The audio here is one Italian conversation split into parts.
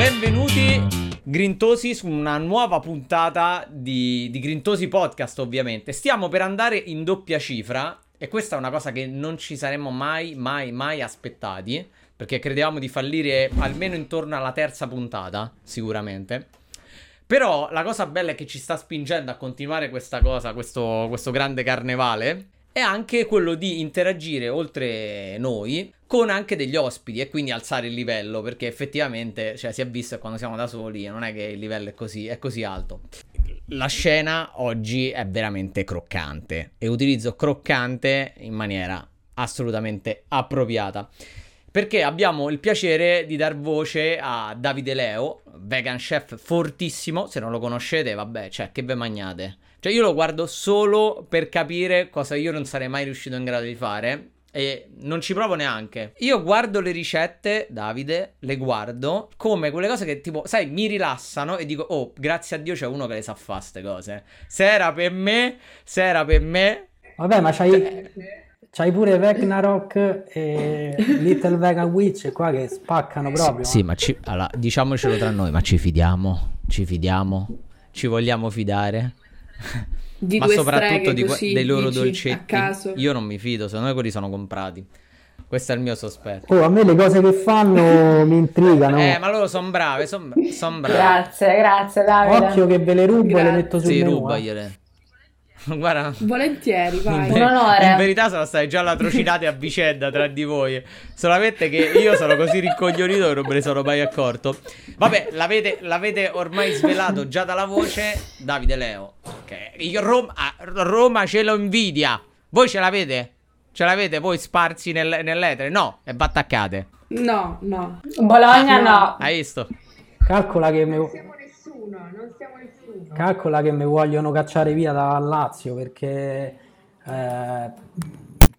benvenuti Grintosi su una nuova puntata di, di Grintosi Podcast ovviamente. Stiamo per andare in doppia cifra e questa è una cosa che non ci saremmo mai, mai, mai aspettati perché credevamo di fallire almeno intorno alla terza puntata, sicuramente. Però la cosa bella è che ci sta spingendo a continuare questa cosa, questo, questo grande carnevale è anche quello di interagire oltre noi con anche degli ospiti e quindi alzare il livello perché effettivamente cioè, si è visto quando siamo da soli non è che il livello è così, è così alto. La scena oggi è veramente croccante e utilizzo croccante in maniera assolutamente appropriata. Perché abbiamo il piacere di dar voce a Davide Leo, vegan chef fortissimo. Se non lo conoscete, vabbè, cioè, che ve magnate. Cioè, io lo guardo solo per capire cosa io non sarei mai riuscito in grado di fare. E non ci provo neanche. Io guardo le ricette, Davide, le guardo come quelle cose che tipo, sai, mi rilassano e dico, oh, grazie a Dio c'è uno che le sa fare queste cose. Se era per me, se era per me. Vabbè, ma c'hai. Cioè, c'hai pure Ragnarok e Little Vegan Witch qua che spaccano proprio. Sì, sì ma ci, allora, diciamocelo tra noi, ma ci fidiamo? Ci fidiamo? Ci vogliamo fidare? Di ma soprattutto di que- dei loro dolcetti. Io non mi fido, secondo me quelli sono comprati. Questo è il mio sospetto. Oh, a me le cose che fanno mi intrigano. Eh, ma loro sono brave, sono son brave. Grazie, grazie Davide. Occhio che ve le rubo grazie. e le metto sul sì, menù. Sì, rubagliele. Guarda, volentieri, vai. In, in verità sono state già latrocinate a vicenda tra di voi. Solamente che io sono così rincoglionito che non me ne sono mai accorto. Vabbè, l'avete, l'avete ormai svelato già dalla voce. Davide Leo. Okay. Roma, Roma ce lo invidia. Voi ce l'avete? Ce l'avete voi sparsi nel, nell'etere? No, e battaccate. No, no. Bologna no. Hai visto? Calcola che... Non siamo nessuno, non siamo nessuno. Calcola che mi vogliono cacciare via da Lazio perché eh,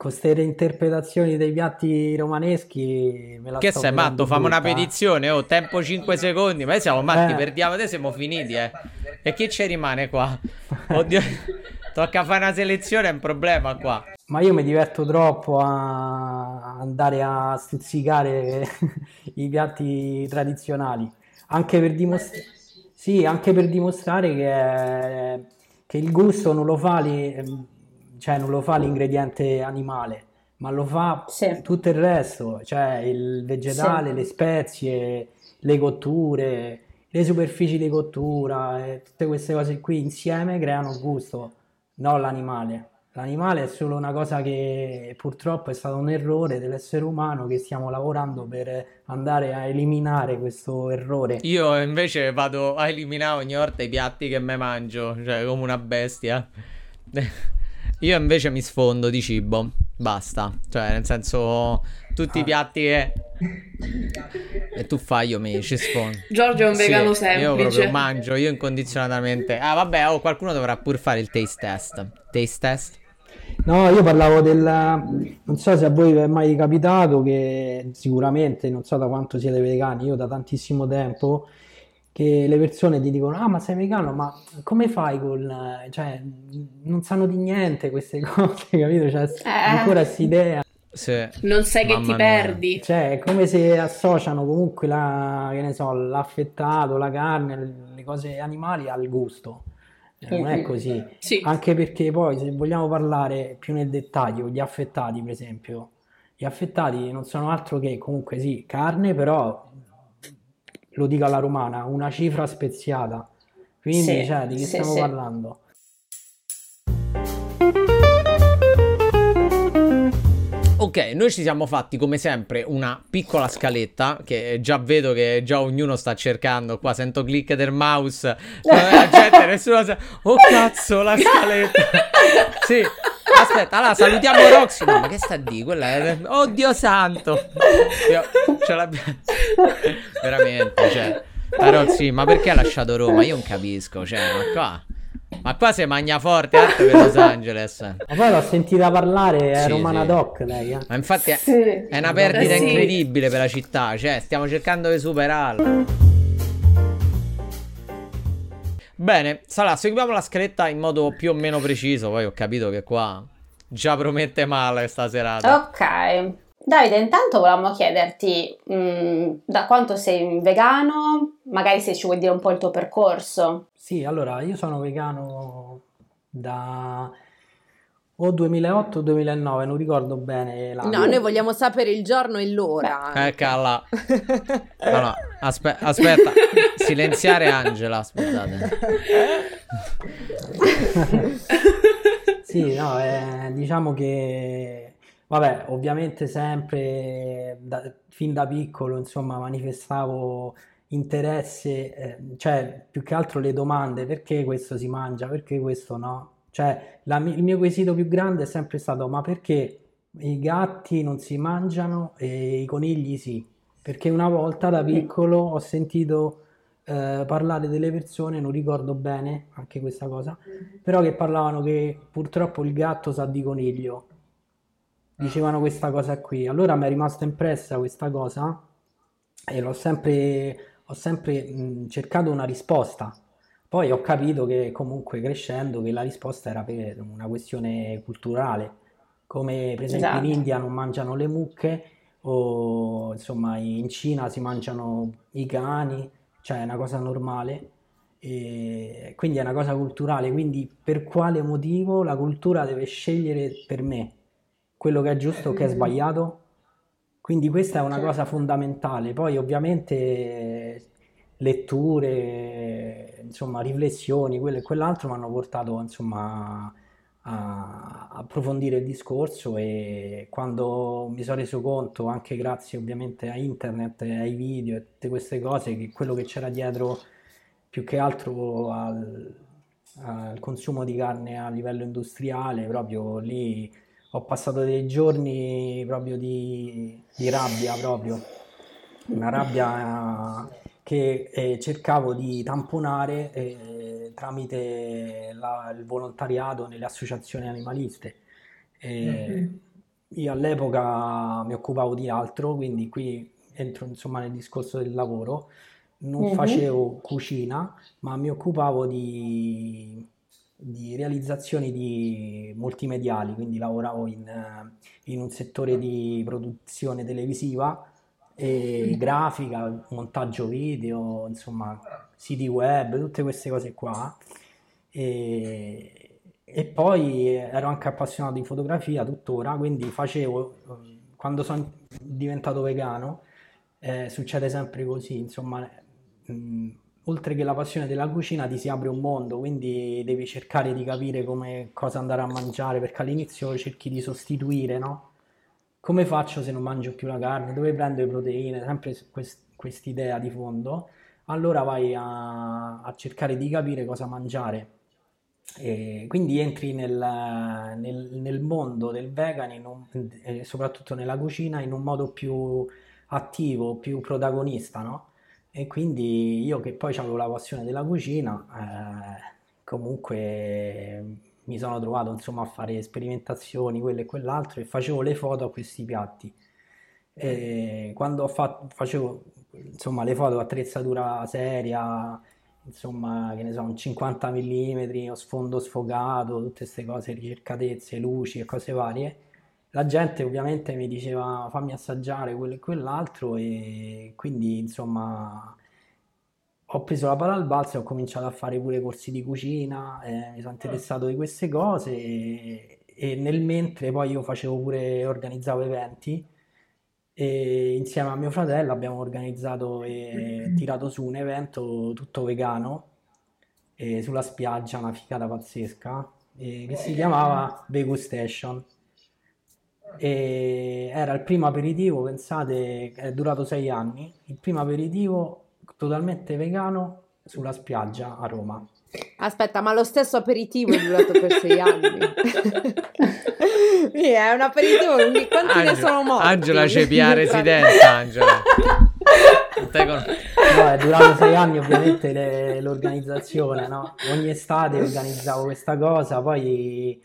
con queste reinterpretazioni dei piatti romaneschi me la Che sei matto? Fammi una petizione, oh, tempo 5 secondi, ma noi siamo matti, eh. perdiamo, adesso siamo finiti, eh. E chi ci rimane qua? Oddio, tocca fare una selezione, è un problema qua. Ma io mi diverto troppo a andare a stuzzicare i piatti tradizionali, anche per dimostrare sì, anche per dimostrare che, che il gusto non lo, fa li, cioè non lo fa l'ingrediente animale, ma lo fa sì. tutto il resto, cioè il vegetale, sì. le spezie, le cotture, le superfici di cottura, tutte queste cose qui insieme creano gusto, non l'animale. L'animale è solo una cosa che purtroppo è stato un errore dell'essere umano che stiamo lavorando per andare a eliminare questo errore. Io invece vado a eliminare ogni volta i piatti che me mangio, cioè come una bestia. Io invece mi sfondo di cibo, basta. Cioè, nel senso, tutti ah. i piatti che... E tu fai, io mi ci sfondo. Giorgio è un vegano sì, semplice. Io proprio mangio, io incondizionatamente. Ah, vabbè, oh, qualcuno dovrà pur fare il taste test. Taste test? No, io parlavo del... Non so se a voi vi è mai capitato che sicuramente, non so da quanto siete vegani, io da tantissimo tempo, che le persone ti dicono, ah ma sei vegano, ma come fai con... Cioè, non sanno di niente queste cose, capito? Cioè, eh. ancora questa idea. Sì. Non sai che ti mia. perdi. Cioè, è come se associano comunque la, che ne so, l'affettato, la carne, le cose animali al gusto. Eh, non è così. Sì. Anche perché poi se vogliamo parlare più nel dettaglio, gli affettati per esempio, gli affettati non sono altro che comunque sì, carne, però lo dico alla romana, una cifra speziata. Quindi, sì, cioè, di che sì, stiamo parlando? Ok, noi ci siamo fatti come sempre una piccola scaletta che già vedo che già ognuno sta cercando. Qua sento click del mouse. La gente, nessuno sa. Oh cazzo, la scaletta. Sì. Aspetta, allora salutiamo Roxy. No, ma che sta di? Quella è... Oddio santo. Io, ce l'abbiamo. Veramente, cioè. La Roxy, ma perché ha lasciato Roma? Io non capisco, cioè, ma qua. Ma qua si magna forte altro che Los Angeles. Ma poi l'ho sentita parlare, è sì, Romana sì. Doc lei. Eh. Ma infatti è, sì. è una perdita sì. incredibile per la città, cioè stiamo cercando di superarla. Bene, Sala, seguiamo la scaletta in modo più o meno preciso, poi ho capito che qua già promette male sta serata. Ok. Davide, intanto volevamo chiederti mh, mm, da quanto sei vegano, magari se ci vuoi dire un po' il tuo percorso. Sì, allora io sono vegano da o 2008 o 2009, non ricordo bene l'anno. No, noi vogliamo sapere il giorno e l'ora. Eh, calla. no, no, aspe- aspetta, silenziare Angela, aspettate. sì, no, eh, diciamo che, vabbè, ovviamente sempre, da, fin da piccolo, insomma, manifestavo interesse, eh, cioè più che altro le domande, perché questo si mangia, perché questo no? Cioè, la, il mio quesito più grande è sempre stato: ma perché i gatti non si mangiano e i conigli sì? Perché una volta da piccolo ho sentito eh, parlare delle persone, non ricordo bene anche questa cosa, però che parlavano che purtroppo il gatto sa di coniglio. Dicevano questa cosa qui. Allora mi è rimasta impressa questa cosa e l'ho sempre, ho sempre mh, cercato una risposta poi ho capito che comunque crescendo che la risposta era per una questione culturale, come per esempio esatto. in India non mangiano le mucche o insomma in Cina si mangiano i cani, cioè è una cosa normale. E quindi è una cosa culturale, quindi per quale motivo la cultura deve scegliere per me quello che è giusto che è sbagliato? Quindi questa è una certo. cosa fondamentale. Poi ovviamente letture, insomma, riflessioni, quello e quell'altro mi hanno portato insomma, a approfondire il discorso e quando mi sono reso conto, anche grazie ovviamente a internet, ai video e tutte queste cose, che quello che c'era dietro più che altro al, al consumo di carne a livello industriale, proprio lì ho passato dei giorni proprio di, di rabbia, proprio una rabbia che eh, cercavo di tamponare eh, tramite la, il volontariato nelle associazioni animaliste. Mm-hmm. Io all'epoca mi occupavo di altro, quindi qui entro insomma nel discorso del lavoro, non mm-hmm. facevo cucina, ma mi occupavo di, di realizzazioni di multimediali, quindi lavoravo in, in un settore di produzione televisiva e grafica, montaggio video, insomma, siti web, tutte queste cose qua. E, e poi ero anche appassionato di fotografia tuttora, quindi facevo, quando sono diventato vegano, eh, succede sempre così, insomma, mh, oltre che la passione della cucina ti si apre un mondo, quindi devi cercare di capire come, cosa andare a mangiare, perché all'inizio cerchi di sostituire, no? come faccio se non mangio più la carne? Dove prendo le proteine? Sempre quest- idea di fondo. Allora vai a, a, cercare di capire cosa mangiare. E quindi entri nel, nel, nel mondo del vegan, un, soprattutto nella cucina, in un modo più attivo, più protagonista, no? E quindi io che poi avevo la passione della cucina, eh, comunque mi sono trovato insomma a fare sperimentazioni, quello e quell'altro e facevo le foto a questi piatti. E quando fatto, facevo insomma le foto attrezzatura seria, insomma che ne so, un 50 mm, o sfondo sfogato, tutte queste cose, ricercatezze, luci e cose varie, la gente ovviamente mi diceva fammi assaggiare quello e quell'altro e quindi insomma ho preso la palla al balzo e ho cominciato a fare pure corsi di cucina, eh, mi sono interessato di queste cose e, e, nel mentre poi io facevo pure, organizzavo eventi e insieme a mio fratello abbiamo organizzato e tirato su un evento tutto vegano sulla spiaggia, una figata pazzesca, che si chiamava Vegustation. E era il primo aperitivo, pensate, è durato sei anni, il primo aperitivo totalmente vegano sulla spiaggia a Roma. Aspetta, ma lo stesso aperitivo è durato per sei anni. è un aperitivo, quanti Angela, ne sono morti? Angela via residenza, Angela. no, è durato sei anni ovviamente le, l'organizzazione, no? Ogni estate organizzavo questa cosa, poi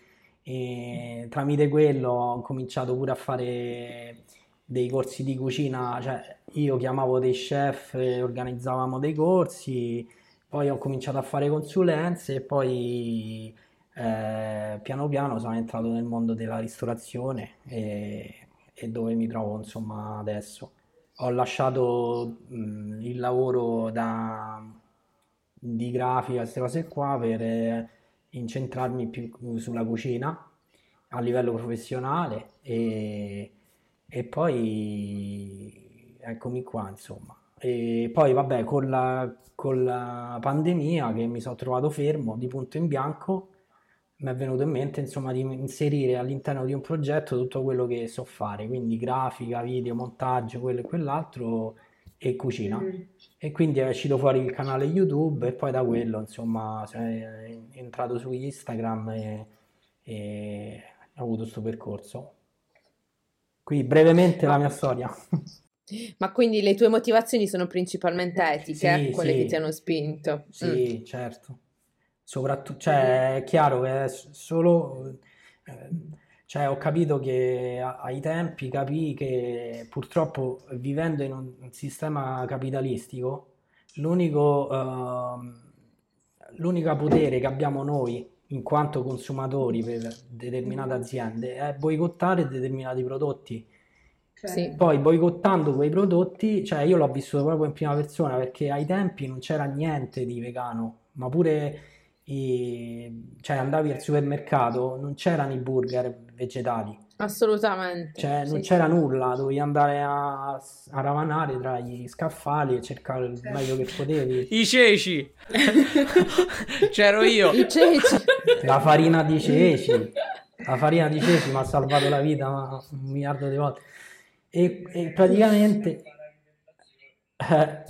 eh, tramite quello ho cominciato pure a fare dei corsi di cucina, cioè io chiamavo dei chef e organizzavamo dei corsi, poi ho cominciato a fare consulenze e poi eh, piano piano sono entrato nel mondo della ristorazione e, e dove mi trovo insomma adesso. Ho lasciato mh, il lavoro da, di grafica, queste cose qua, per incentrarmi più sulla cucina a livello professionale e, e poi eccomi qua insomma. E poi vabbè con la, con la pandemia che mi sono trovato fermo di punto in bianco mi è venuto in mente insomma di inserire all'interno di un progetto tutto quello che so fare, quindi grafica, video, montaggio, quello e quell'altro e cucina. E quindi è uscito fuori il canale YouTube e poi da quello insomma è entrato su Instagram e, e ho avuto questo percorso. Qui brevemente la mia storia. Ma quindi le tue motivazioni sono principalmente etiche, sì, quelle sì. che ti hanno spinto? Sì, mm. certo soprattutto, cioè, è chiaro che è solo, eh, cioè, ho capito che ai tempi capì che purtroppo vivendo in un, sistema capitalistico, l'unico, uh, l'unica potere che abbiamo noi in quanto consumatori per determinate aziende è boicottare determinati prodotti. Sì. Poi boicottando quei prodotti, cioè io l'ho vissuto proprio in prima persona perché ai tempi non c'era niente di vegano, ma pure i, cioè andavi al supermercato, non c'erano i burger vegetali. Assolutamente. Cioè, non sì, c'era sì. nulla, dovevi andare a, a, ravanare tra gli scaffali e cercare il meglio che potevi. I ceci! C'ero io! I ceci! La farina di ceci! La farina di ceci mi ha salvato la vita un miliardo di volte. E, e praticamente... Eh,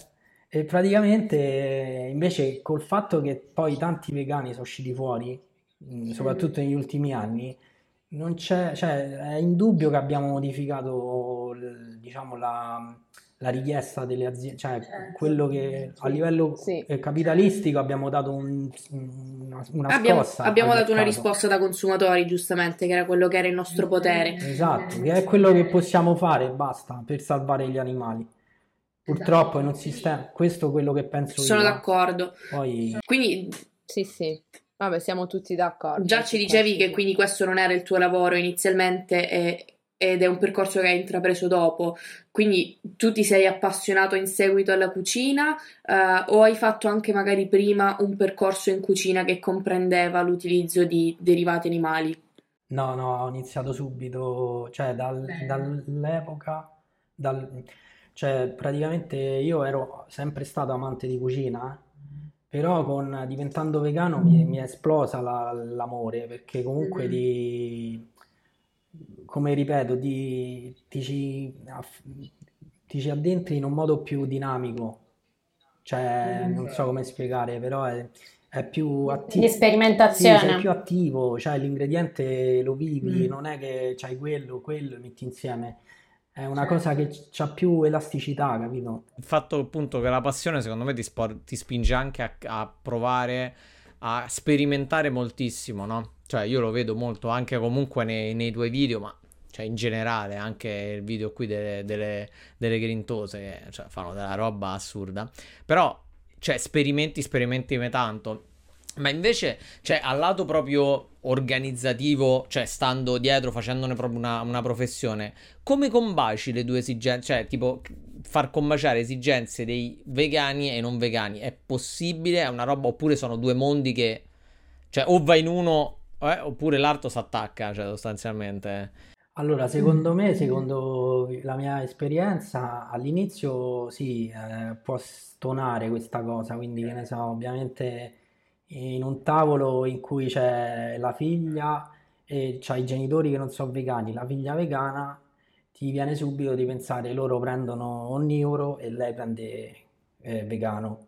e praticamente invece col fatto che poi tanti vegani sono usciti fuori, mm, soprattutto negli ultimi anni, non c'è, cioè, è indubbio che abbiamo modificato diciamo, la, la richiesta delle aziende, cioè certo. quello che a livello sì. Eh, capitalistico abbiamo dato un, una, una abbiamo, abbiamo dato una risposta da consumatori, giustamente, che era quello che era il nostro potere. Esatto, che è quello che possiamo fare, basta, per salvare gli animali. Purtroppo in un sistema, questo è quello che penso Sono io. d'accordo. Poi... Quindi... Sì, sì. Vabbè, siamo tutti d'accordo. Già ci dicevi che quindi questo non era il tuo lavoro inizialmente e, ed è un percorso che hai intrapreso dopo. Quindi tu ti sei appassionato in seguito alla cucina eh, o hai fatto anche magari prima un percorso in cucina che comprendeva l'utilizzo di derivati animali? No, no, ho iniziato subito, cioè dal, dall'epoca, dal, cioè, praticamente io ero sempre stato amante di cucina, però con, diventando vegano mi, mi è esplosa la, l'amore, perché comunque di, come ripeto, di, ti, ci, ti ci addentri in un modo più dinamico. Cioè, non so come spiegare, però è, è più attivo. Di sperimentazione. Sei più attivo, cioè l'ingrediente lo vivi, mm. non è che c'hai quello, quello e metti insieme. È una cosa che ha più elasticità, capito? Il fatto appunto che la passione secondo me ti, spor- ti spinge anche a, a, provare a sperimentare moltissimo, no? Cioè io lo vedo molto anche comunque nei, nei tuoi video, ma cioè in generale anche il video qui delle, delle, delle grintose, che cioè, fanno della roba assurda. Però, cioè, sperimenti, sperimenti tanto. Ma invece, cioè, al lato proprio organizzativo, cioè stando dietro, facendone proprio una, una, professione, come combaci le due esigenze? Cioè, tipo, far combaciare esigenze dei vegani e non vegani, è possibile? È una roba, oppure sono due mondi che, cioè, o va in uno, eh, oppure l'altro si attacca, cioè, sostanzialmente. Allora, secondo me, secondo la mia esperienza, all'inizio sì, eh, può stonare questa cosa, quindi che ne so, ovviamente in un tavolo in cui c'è la figlia e c'ha i genitori che non sono vegani, la figlia vegana, ti viene subito di pensare loro prendono onnivoro e lei prende eh, vegano.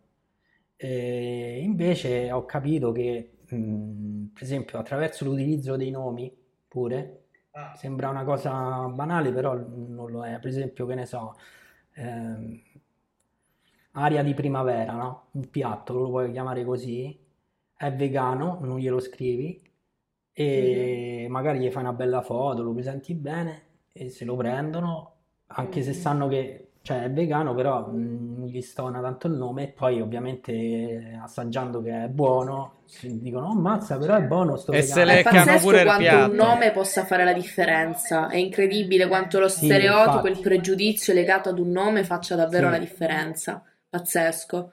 E invece ho capito che, mh, per esempio, attraverso l'utilizzo dei nomi, pure, ah. sembra una cosa banale, però non lo è. Per esempio, che ne so, ehm, aria di primavera, no? Un piatto, lo puoi chiamare così, è vegano, non glielo scrivi e mm-hmm. magari gli fai una bella foto, lo presenti bene e se lo prendono, anche mm-hmm. se sanno che cioè è vegano, però non gli stona tanto il nome e poi ovviamente assaggiando che è buono dicono oh mazza però è buono sto e vegano. se leccano pure quanto piatto un nome possa fare la differenza. È incredibile quanto lo stereotipo, infatti. il pregiudizio legato ad un nome faccia davvero Sì. la differenza. Pazzesco.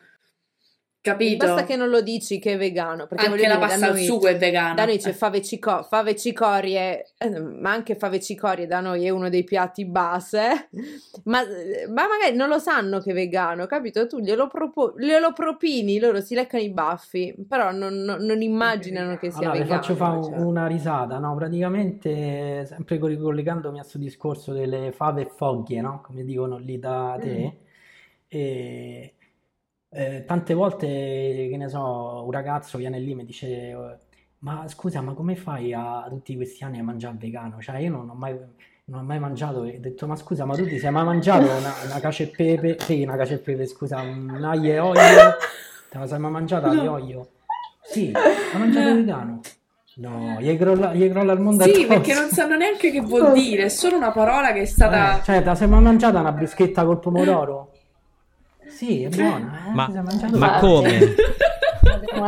Capito? Basta che non lo dici che è vegano, perché Anche la dire, pasta da al noi, sugo è vegana. da noi c'è fave, cico- fave cicorie, eh, ma anche fave cicorie da noi è uno dei piatti base, ma, ma magari non lo sanno che è vegano, capito? Tu glielo, propo- glielo propini, loro si leccano i baffi, però non, non- non immaginano che sia Allora, vi vegano. faccio fare cioè. una risata, no? Praticamente, sempre ricollegandomi a questo discorso delle fave e foglie, no? Come dicono lì da te, e, eh, tante volte, che ne so, un ragazzo viene lì e mi dice, eh, ma scusa, ma come fai a tutti questi anni a mangiare vegano? Cioè, io non ho mai, non ho mai mangiato, e ho detto, ma scusa, ma tu ti sei mai mangiato una, una cacio e pepe, sì, una cacio e pepe, scusa, un aglio e olio? Te la sei mai mangiata aglio e olio? Sì, ho mangiato vegano. No, gli crolla, gli crolla il mondo Sì, perché non sanno neanche che vuol dire, è solo una parola che è stata... Eh, cioè, te la sei mai mangiata una bruschetta col pomodoro? Sì, è buona. eh, Ma- ma come?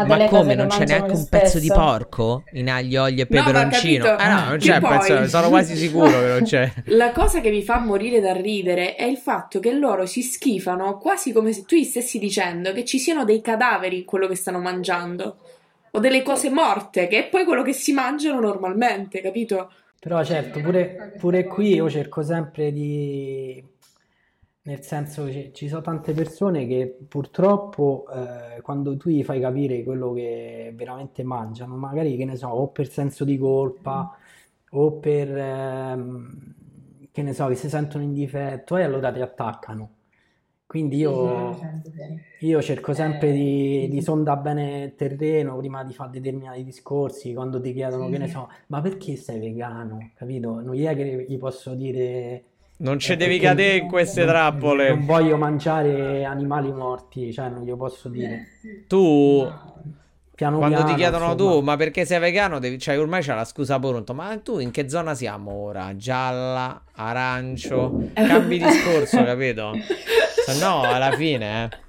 Ma come? Non c'è neanche un spesso. pezzo di porco in aglio, olio e No, ma peperoncino? capito? Eh no, non Che c'è poi- pezzo, sono quasi sicuro che non c'è. La cosa che mi fa morire da ridere è il fatto che loro si schifano quasi come se tu gli stessi dicendo che ci siano dei cadaveri in quello che stanno mangiando o delle cose morte, che è poi quello che si mangiano normalmente, capito? Però certo, pure, pure qui io cerco sempre di... Nel senso che ci sono tante persone che purtroppo eh, quando tu gli fai capire quello che veramente mangiano, magari che ne so, o per senso di colpa o per ehm, che ne so, che si sentono in difetto e allora ti attaccano. Quindi io, io cerco sempre di, di sondare bene il terreno prima di fare determinati discorsi, quando ti chiedono, che ne so, ma perché sei vegano? Capito? Non è che gli posso dire Non ci eh, devi cadere in queste non- trappole. Non voglio mangiare animali morti, cioè non glielo posso dire. Tu, Piano quando ti piano, chiedono insomma. tu, ma perché sei vegano, devi... cioè ormai c'è la scusa pronta. Ma tu in che zona siamo ora? Gialla, arancio? Cambi discorso, capito? Se no, alla fine, eh.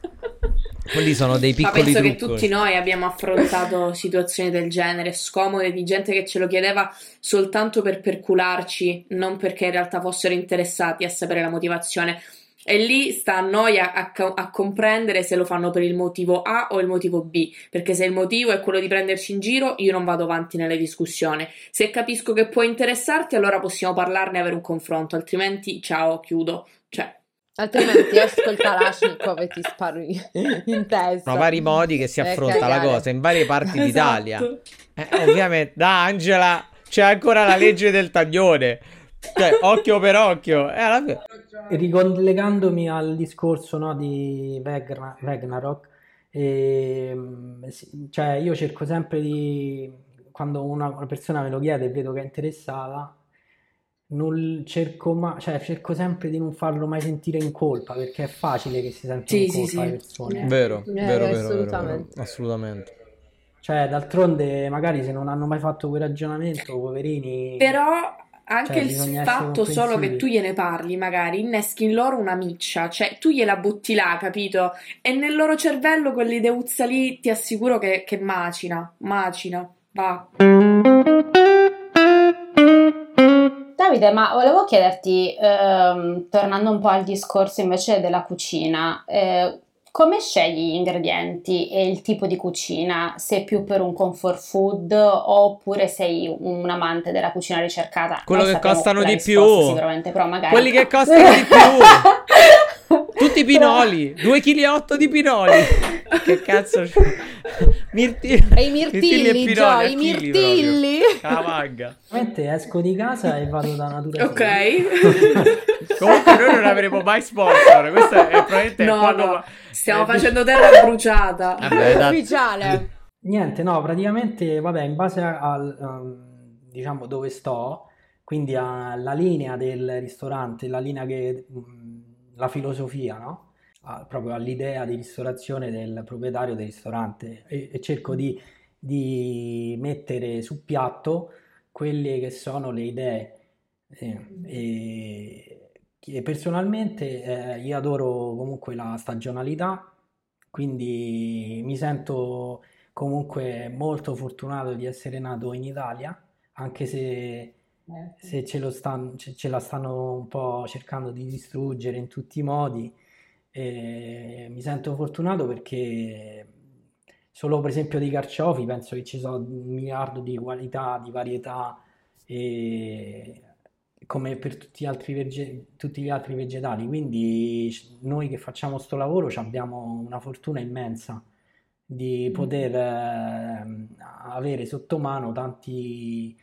Quelli sono dei Ma piccoli penso che trucchi. tutti noi abbiamo affrontato situazioni del genere, scomode di gente che ce lo chiedeva soltanto per percularci, non perché in realtà fossero interessati a sapere la motivazione. E lì sta a noi a, a a comprendere se lo fanno per il motivo A o il motivo B, perché se il motivo è quello di prenderci in giro, io non vado avanti nelle discussioni. Se capisco che può interessarti, allora possiamo parlarne e avere un confronto, altrimenti ciao, chiudo. Cioè, Altrimenti esco il Kalashnikov e ti sparo in in testa. Sono vari modi che si Eh, affronta la cosa in varie parti d'Italia. esatto. Eh, ovviamente, da Angela, c'è ancora la legge del taglione. Cioè, occhio per occhio. E alla Ricollegandomi al discorso no, di Vegna- Ragnarok, sì, cioè io cerco sempre di, quando una, una persona me lo chiede e vedo che è interessata, non cerco, ma, cioè, cerco sempre di non farlo mai sentire in colpa, perché è facile che si sentono Sì, in sì, colpa sì. le persone. Vero, Eh, vero, vero, vero, vero, assolutamente. assolutamente. Cioè, d'altronde, magari se non hanno mai fatto quel ragionamento, poverini... Però anche Cioè, il fatto solo che tu gliene parli, magari inneschi in loro una miccia, cioè tu gliela butti là, capito? E nel loro cervello quell'ideuzza lì ti assicuro che, che macina, macina, va. Davide, ma volevo chiederti, ehm, tornando un po' al discorso invece della cucina, eh, come scegli gli ingredienti e il tipo di cucina? Sei più per un comfort food oppure sei un amante della cucina ricercata? Quello Noi che costano di più. Sicuramente, però magari... Quelli che costano di più. Tutti i pinoli, 2,8 kg di pinoli. Che cazzo c'è? Mirtilli. E i mirtilli, pinoli Gio, i mirtilli. proprio. La vagga. Veramente esco di casa e vado da Natura Ok. Comunque noi non avremo mai sponsor. Questo è probabilmente No, quando... no, stiamo eh, facendo terra bruciata. Vabbè, da- Ufficiale. Niente, no, praticamente, vabbè, in base al, um, diciamo, dove sto, quindi alla linea del ristorante, la linea che, um, la filosofia, no? A- proprio all'idea di ristorazione del proprietario del ristorante e, e cerco di, di mettere sul piatto quelle che sono le idee. eh, e personalmente eh, io adoro comunque la stagionalità, quindi mi sento comunque molto fortunato di essere nato in Italia, anche se, Eh, se ce lo stan- ce- ce la stanno un po' cercando di distruggere in tutti i modi. E mi sento fortunato perché solo per esempio dei carciofi penso che ci sono un miliardo di qualità, di varietà, e come per tutti gli altri, vege- tutti gli altri vegetali. Quindi noi che facciamo sto lavoro abbiamo una fortuna immensa di poter ehm, avere sotto mano tanti,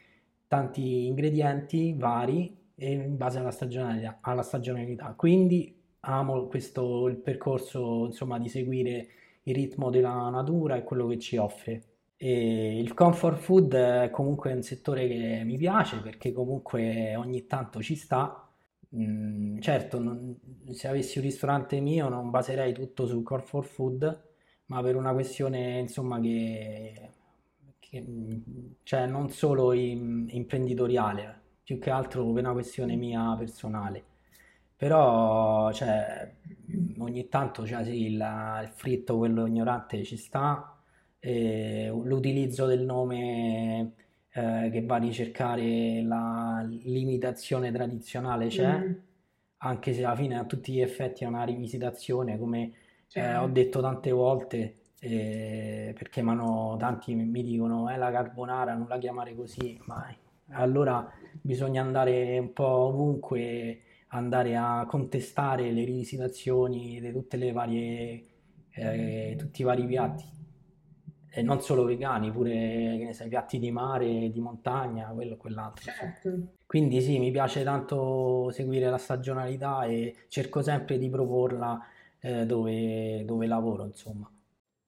tanti ingredienti vari e in base alla stagionalità, alla stagionalità. Quindi amo questo il percorso, insomma, di seguire il ritmo della natura e quello che ci offre. E il comfort food è comunque un settore che mi piace perché comunque ogni tanto ci sta. Mm, certo, non- se avessi un ristorante mio non baserei tutto sul comfort food, ma per una questione, insomma, che, cioè non solo im- imprenditoriale, più che altro per una questione mia personale. Però, cioè, ogni tanto, cioè, sì, il, il fritto, quello ignorante ci sta, e l'utilizzo del nome eh, che va a ricercare la limitazione tradizionale c'è, Mm, anche se alla fine a tutti gli effetti è una rivisitazione, come eh, ho certo. detto tante volte, eh, perché m'hanno- tanti mi dicono, è la carbonara, non la chiamare così, ma allora bisogna andare un po' ovunque, andare a contestare le rivisitazioni di tutte le varie, eh, tutti i vari piatti. E non solo vegani, pure sai, piatti di mare, di montagna, quello e quell'altro. Certo. Quindi sì, mi piace tanto seguire la stagionalità e cerco sempre di proporla eh, dove, dove lavoro, insomma.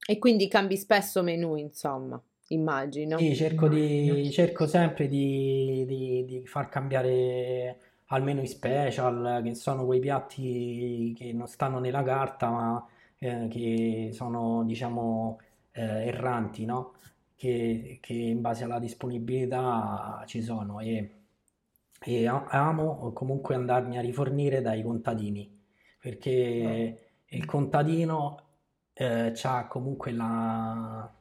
E quindi cambi spesso menù, insomma, immagino. Sì, cerco di, cerco sempre di, di- di far cambiare almeno i special, che sono quei piatti che non stanno nella carta, ma eh, che sono, diciamo, eh, erranti, no? Che, che in base alla disponibilità ci sono e, e a- amo comunque andarmi a rifornire dai contadini, perché il contadino ha comunque la,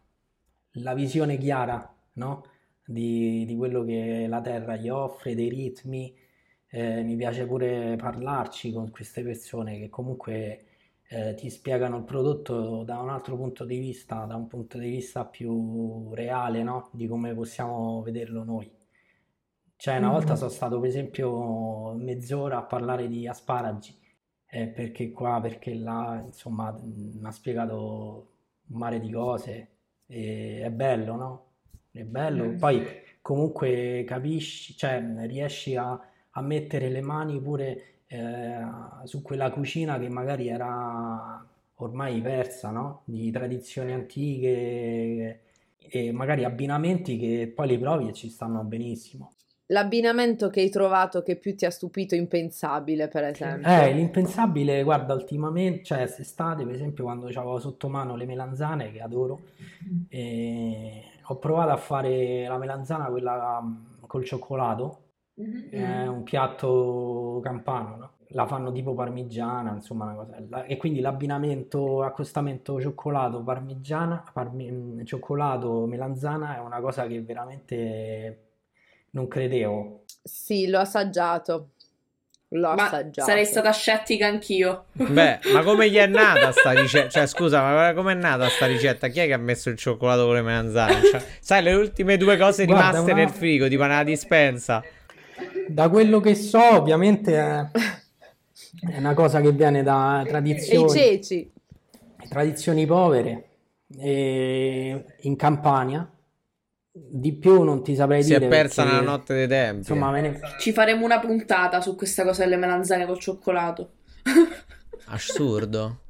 la visione chiara, no? Di, di quello che la terra gli offre, dei ritmi. Eh, mi piace pure parlarci con queste persone che comunque eh, ti spiegano il prodotto da un altro punto di vista, da un punto di vista più reale, no? Di come possiamo vederlo noi. Cioè, una volta Mhm. sono stato per esempio mezz'ora a parlare di asparagi, eh, perché qua, perché là, insomma, mi ha spiegato un mare di cose, e è bello, no? È bello, Mm, poi comunque capisci, cioè riesci a, a mettere le mani pure eh, su quella cucina che magari era ormai persa, no? Di tradizioni antiche e magari abbinamenti che poi li provi e ci stanno benissimo. L'abbinamento che hai trovato che più ti ha stupito, impensabile, per Eh, esempio. l'impensabile, guarda, ultimamente, cioè quest'estate, per esempio, quando avevo sotto mano le melanzane, che adoro, e ho provato a fare la melanzana, quella mm, col cioccolato, Mhm. è un piatto campano, no? La fanno tipo parmigiana, insomma, una cosa. E quindi l'abbinamento, accostamento cioccolato, parmigiana, parmi- mm, cioccolato, melanzana è una cosa che veramente non credevo. Sì, l'ho assaggiato. L'ho Ma assaggiato. sarei stata scettica anch'io. Beh, ma come gli è nata sta ricetta? Cioè, scusa, ma come è nata sta ricetta? Chi è che ha messo il cioccolato con le melanzane? Cioè, sai, le ultime due cose Guarda, rimaste una- nel frigo, tipo nella dispensa. Da quello che so, ovviamente è, è una cosa che viene da E i tradizioni, ceci. tradizioni povere e in Campania. Di più non ti saprei Si è dire persa perché, nella notte dei tempi. Insomma, me ne- Ci faremo una puntata su questa cosa delle melanzane col cioccolato. Assurdo.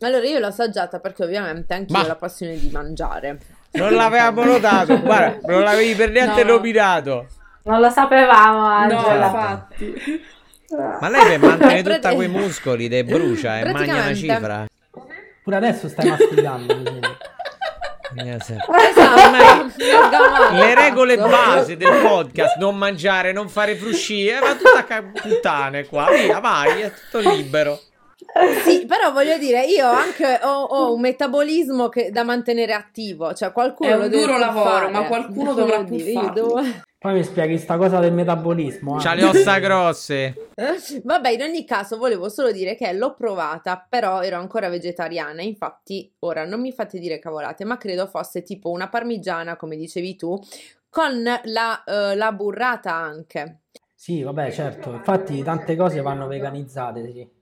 Allora, io l'ho assaggiata perché ovviamente anch'io Ma- ho la passione di mangiare. Non l'avevamo notato, guarda, non l'avevi per niente No. nominato. Non lo sapevamo, No, Angela. infatti. Ma lei per mantenere tutti quei muscoli te brucia e mangia una cifra. pure adesso stai masticando. Esatto, le regole base del podcast, non mangiare, non fare frusci, eh, va tutta a puttane qua, via, vai, è tutto libero. Sì, però voglio dire, io anche ho, ho un metabolismo che, da mantenere attivo, cioè qualcuno è un duro lavoro, fare. ma qualcuno dovrà pur farlo. Devo... Poi mi spieghi sta cosa del metabolismo. Eh. C'ha le ossa grosse. Vabbè, in ogni caso volevo solo dire che l'ho provata, però ero ancora vegetariana, infatti ora non mi fate dire cavolate, ma credo fosse tipo una parmigiana, come dicevi tu, con la, uh, la burrata anche. Sì, vabbè, certo, infatti tante cose vanno veganizzate, sì.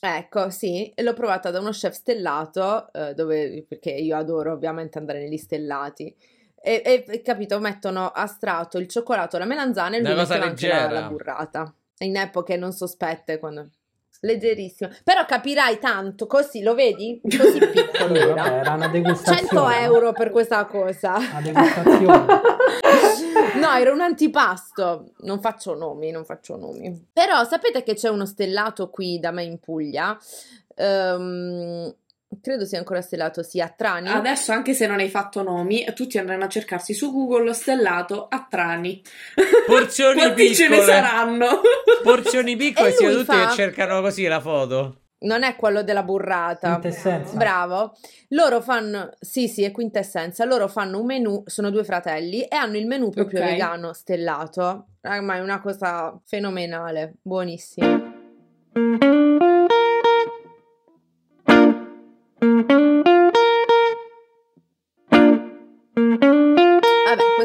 Ecco, sì, l'ho provata da uno chef stellato, eh, dove, perché io adoro ovviamente andare negli stellati. E, e capito, mettono a strato il cioccolato, la melanzana e lui mette anche la, la, burrata. In epoche non sospette, quando... leggerissimo. Però capirai tanto, così lo vedi? Così piccolo. Sì, vabbè, era una degustazione. 100 euro per questa cosa. Una degustazione. No, era un antipasto. Non faccio nomi, non faccio nomi. Però sapete che c'è uno stellato qui da me in Puglia. Um, credo sia ancora stellato, sì, a Trani. Adesso, anche se non hai fatto nomi, tutti andranno a cercarsi su Google lo stellato a Trani. Porzioni Quanti piccole. ce ne saranno? Porzioni piccole, E sia lui tutti fa- che cercano così la foto. Non è quello della burrata. Quintessenza. Bravo. Loro fanno, sì, sì, è quintessenza. Loro fanno un menù, sono due fratelli e hanno il menù proprio Ok. vegano stellato. Ma è una cosa fenomenale, buonissimo.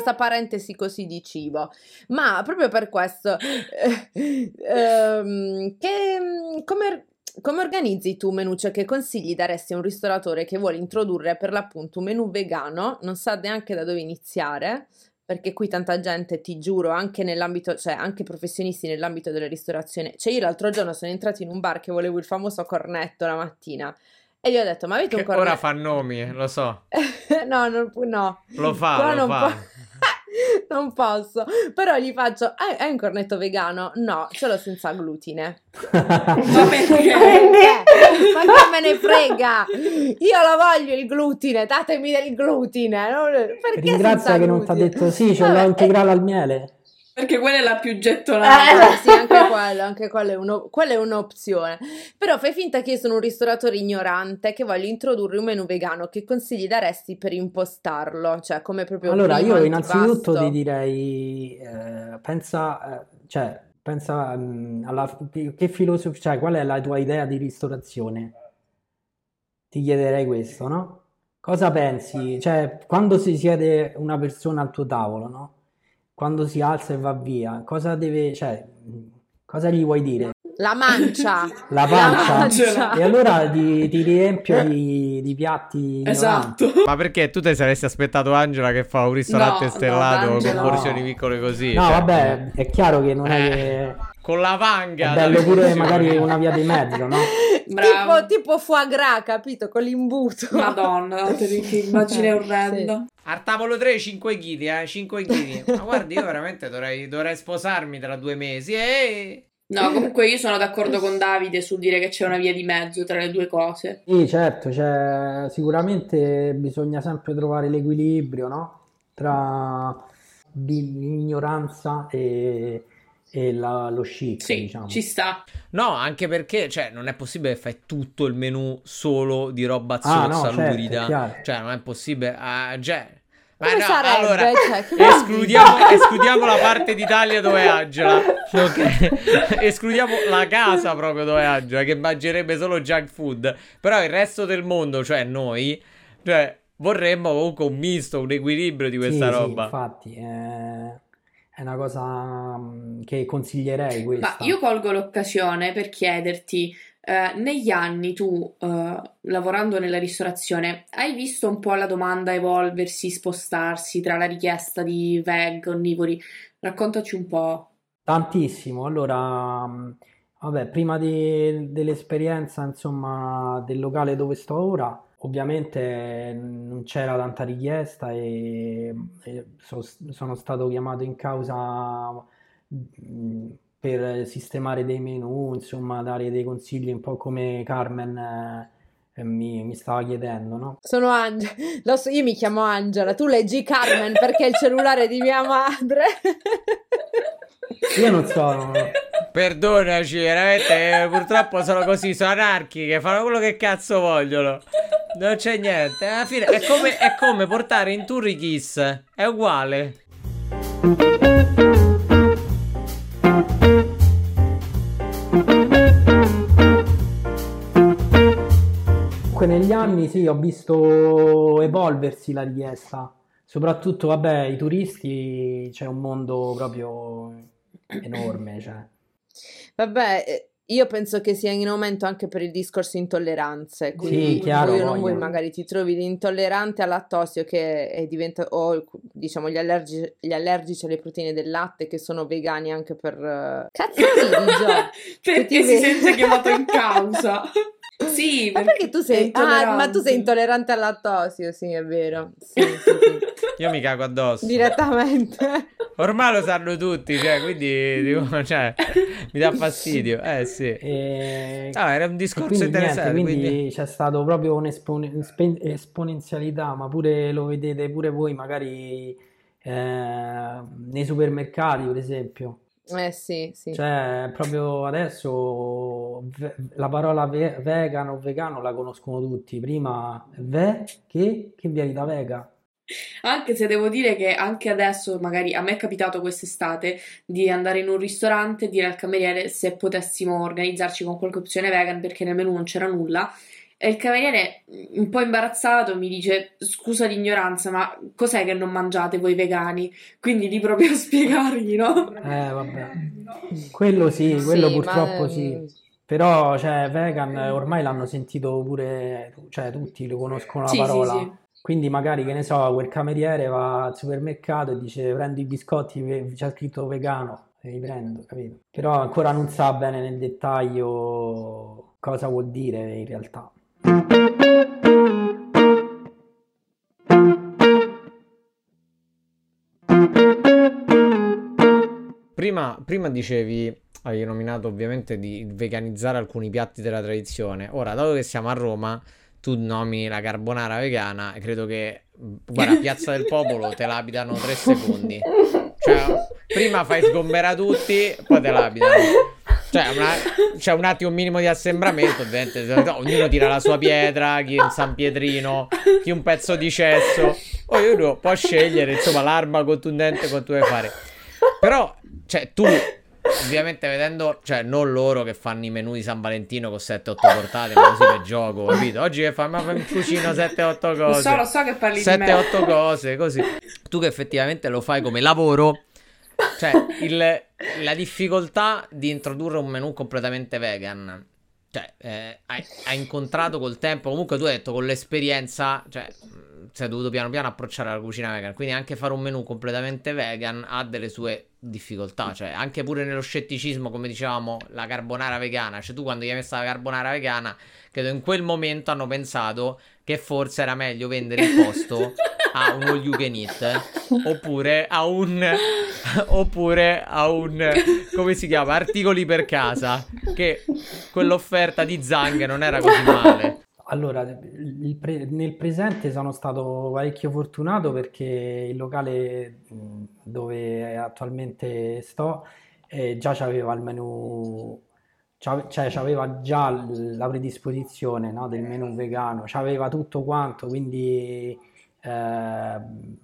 Questa parentesi così di cibo, ma proprio per questo, eh, ehm, che, come, come organizzi tu menù? Cioè, che consigli daresti a un ristoratore che vuole introdurre per l'appunto un menù vegano, non sa neanche da dove iniziare? Perché qui tanta gente, ti giuro, anche nell'ambito, cioè anche professionisti nell'ambito della ristorazione. Cioè, io l'altro giorno sono entrato in un bar che volevo il famoso cornetto la mattina e gli ho detto: Ma avete un Che cornetto? ora fa nomi, eh, lo so. no, non, pu- no. Lo fa, Qua lo non fa. po- non posso, però gli faccio: hai, hai un cornetto vegano? No, ce l'ho senza glutine. Ma perché? Ma che me ne frega? Io lo voglio il glutine, datemi del glutine. Perché Ringrazia senza che non ti ha glutine? detto sì, c'è Vabbè, la eh, integrale al miele. Perché quella è la più gettonata. Eh, sì, anche quello, anche quello è, uno- quella è un'opzione. Però fai finta che io sono un ristoratore ignorante che voglio introdurre un menù vegano. Che consigli daresti per impostarlo? Cioè, come proprio Allora, io innanzitutto ti direi, eh, pensa, eh, cioè, pensa mm, alla, che filosofia, cioè, qual è la tua idea di ristorazione? Ti chiederei questo, no? Cosa pensi? Cioè, quando si siede una persona al tuo tavolo, no? Quando si alza e va via, cosa deve, cioè, cosa gli vuoi dire? La mancia. La pancia? mancia. E allora ti, ti riempio di, di piatti ignoranti. Esatto. Ma perché tu te saresti aspettato Angela che fa un ristorante No, no, stellato con Angela- porzioni piccole così? No, cioè, vabbè, è chiaro che non è Eh, che... Con la È vanga. bello dalle pure magari una via di mezzo, no? Bravo. Tipo, tipo foie gras, capito? Con l'imbuto. Madonna, che immagine orrenda. Al tavolo 3 5 kg, eh, 5 kg. Ma guardi, io veramente dovrei, dovrei sposarmi tra due mesi e... No, comunque io sono d'accordo con Davide sul dire che c'è una via di mezzo tra le due cose. Sì, certo, cioè, sicuramente bisogna sempre trovare l'equilibrio, no? Tra l'ignoranza e, e la- lo chic, Sì, diciamo. ci sta. No, anche perché, cioè, non è possibile che fai tutto il menù solo di roba Ah, no, zozza, certo, lurida. chiaro. Cioè, non è possibile. ah, cioè... Ma no, sarebbe? allora, Cioè, escludiamo, escludiamo la parte d'Italia dove è Angela. Ok? escludiamo la casa proprio dove è Angela, che mangerebbe solo junk food. Però il resto del mondo, cioè noi, cioè, vorremmo comunque un misto, un equilibrio di questa Sì, sì, roba. infatti, è, è una cosa che consiglierei questa. Ma io colgo l'occasione per chiederti, eh, negli anni tu, eh, lavorando nella ristorazione, hai visto un po' la domanda evolversi, spostarsi tra la richiesta di veg, onnivori? Raccontaci un po'. Tantissimo, allora, vabbè, prima di- dell'esperienza, insomma, del locale dove sto ora, ovviamente non c'era tanta richiesta e, e so- sono stato chiamato in causa per sistemare dei menù, insomma, dare dei consigli un po' come Carmen eh, eh, mi, mi stava chiedendo, no? Sono Angela, so, io mi chiamo Angela, tu leggi Carmen perché è il cellulare di mia madre. Io non so. Perdonaci, veramente, purtroppo sono così, sono anarchiche, fanno quello che cazzo vogliono. Non c'è niente. Alla fine è come, è come portare in tour i Kiss. È uguale. Comunque negli anni sì, ho visto evolversi la richiesta. Soprattutto, vabbè, i turisti, c'è un mondo proprio enorme, cioè. Vabbè, eh, io penso che sia in aumento anche per il discorso intolleranze, quindi Sì, chiaro, vuoi o non vuoi, magari ti trovi l'intollerante al lattosio che è diventa, o diciamo gli allergici, gli allergici alle proteine del latte che sono vegani anche per... eh, Cazzo ridi? Perché ti si vedi? sente chiamato in causa. Sì, Ma perché tu sei... Ah, ma tu sei intollerante. al lattosio, sì, è vero. Sì, sì, sì. Io mi cago addosso. Direttamente. Ormai lo sanno tutti, cioè, quindi dico, cioè, mi dà fastidio. Eh sì. E, Ah, era un discorso quindi, niente, interessante. quindi quindi- c'è stato proprio un'esponenzialità, ma pure lo vedete pure voi magari eh, nei supermercati, per esempio. Eh sì, sì. Cioè, proprio adesso ve- la parola ve- vegan o vegano la conoscono tutti. Prima ve che che vieni da vega. Anche se devo dire che anche adesso, magari a me è capitato quest'estate di andare in un ristorante e dire al cameriere se potessimo organizzarci con qualche opzione vegan perché nel menù non c'era nulla. E il cameriere, un po' imbarazzato, mi dice: Scusa l'ignoranza, ma cos'è che non mangiate voi vegani? Quindi lì proprio a spiegargli, no? Eh, vabbè. Quello sì, quello Sì, ma, purtroppo ehm, sì. Però, cioè, vegan eh, ormai l'hanno sentito pure, cioè, tutti lo conoscono la Sì, parola. sì. Quindi magari, che ne so, quel cameriere va al supermercato e dice prendo i biscotti, c'è scritto vegano, e li prendo, capito? Però ancora non sa bene nel dettaglio cosa vuol dire in realtà. Prima, prima dicevi, hai nominato ovviamente di veganizzare alcuni piatti della tradizione. Ora, dato che siamo a Roma, tu nomini la carbonara vegana e credo che, guarda, Piazza del Popolo te la abitano tre secondi. Cioè, prima fai sgomberare tutti, poi te la abitano. Cioè, una- c'è un attimo un minimo di assembramento, ovviamente. no, Ognuno tira la sua pietra, chi un San Pietrino, chi un pezzo di cesso. Poi uno può scegliere, insomma, l'arma contundente che tu vuoi fare. Però, cioè, tu, ovviamente vedendo, cioè, non loro che fanno i menù di San Valentino con 7-8 portate, ma così per gioco, capito? Oggi che fai, ma cucino 7-8 Lo cose. so, lo so che parli di me. 7-8 cose, così. Tu che effettivamente lo fai come lavoro, cioè il- la difficoltà di introdurre un menù completamente vegan. Cioè, eh, hai, hai incontrato col tempo, comunque tu hai detto con l'esperienza, cioè, sei dovuto piano piano approcciare alla cucina vegan. Quindi anche fare un menù completamente vegan ha delle sue difficoltà. Cioè, anche pure nello scetticismo, come dicevamo, la carbonara vegana. Cioè, tu quando gli hai messo la carbonara vegana, credo in quel momento hanno pensato che forse era meglio vendere il posto a un all you can eat oppure a un oppure a un come si chiama articoli per casa che quell'offerta di Zang non era così male. Allora, pre- nel presente sono stato parecchio fortunato perché il locale dove attualmente sto eh, già c'aveva il c'ave- cioè c'aveva già la predisposizione, no, del menù vegano, c'aveva tutto quanto, quindi ehm,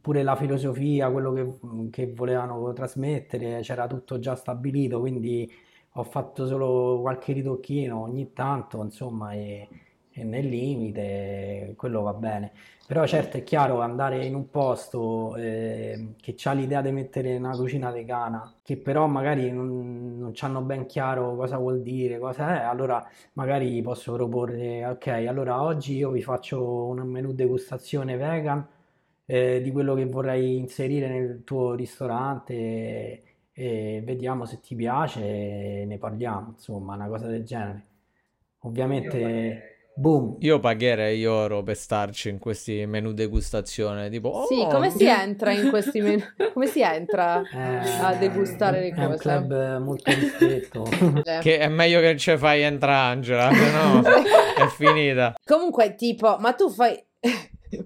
pure la filosofia, quello che, che volevano trasmettere, c'era tutto già stabilito, quindi ho fatto solo qualche ritocchino ogni tanto, insomma, e, e nel limite, quello va bene. Però certo è chiaro andare in un posto eh, che ha l'idea di mettere una cucina vegana, che però magari non, non hanno ben chiaro cosa vuol dire, cosa è, allora magari posso proporre, ok, allora oggi io vi faccio un menù degustazione vegan eh, di quello che vorrei inserire nel tuo ristorante e, e vediamo se ti piace e ne parliamo, insomma, una cosa del genere. Ovviamente boom. Io pagherei oro per starci in questi menu degustazione. Tipo, oh, Sì, come si entra in questi menù? Come si entra a degustare le Eh, È un cose? club molto ristretto. Che è meglio che ce fai entrare, Angela, se no è finita. Comunque, tipo, ma tu fai,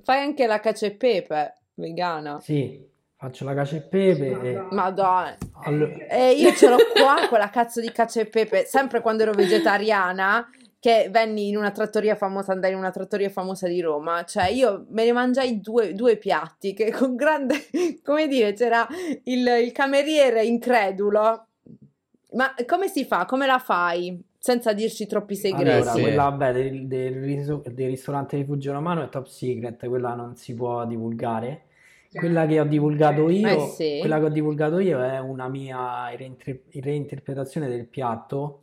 fai anche la cacio e pepe vegana? sì, faccio la cacio e pepe e... Madonna. allo- E io ce l'ho qua, quella cazzo di cacio e pepe, sempre quando ero vegetariana, che venni in una trattoria famosa, andai in una trattoria famosa di Roma, cioè io me ne mangiai due, due piatti, che con grande, come dire, c'era il, il cameriere incredulo. Ma come si fa? Come la fai? Senza dirci troppi segreti. Allora, sì. quella vabbè, del, del riso- del ristorante Rifugio Romano è top secret, quella non si può divulgare. Quella che ho divulgato io, Eh sì. quella che ho divulgato io è una mia reinter- reinterpretazione del piatto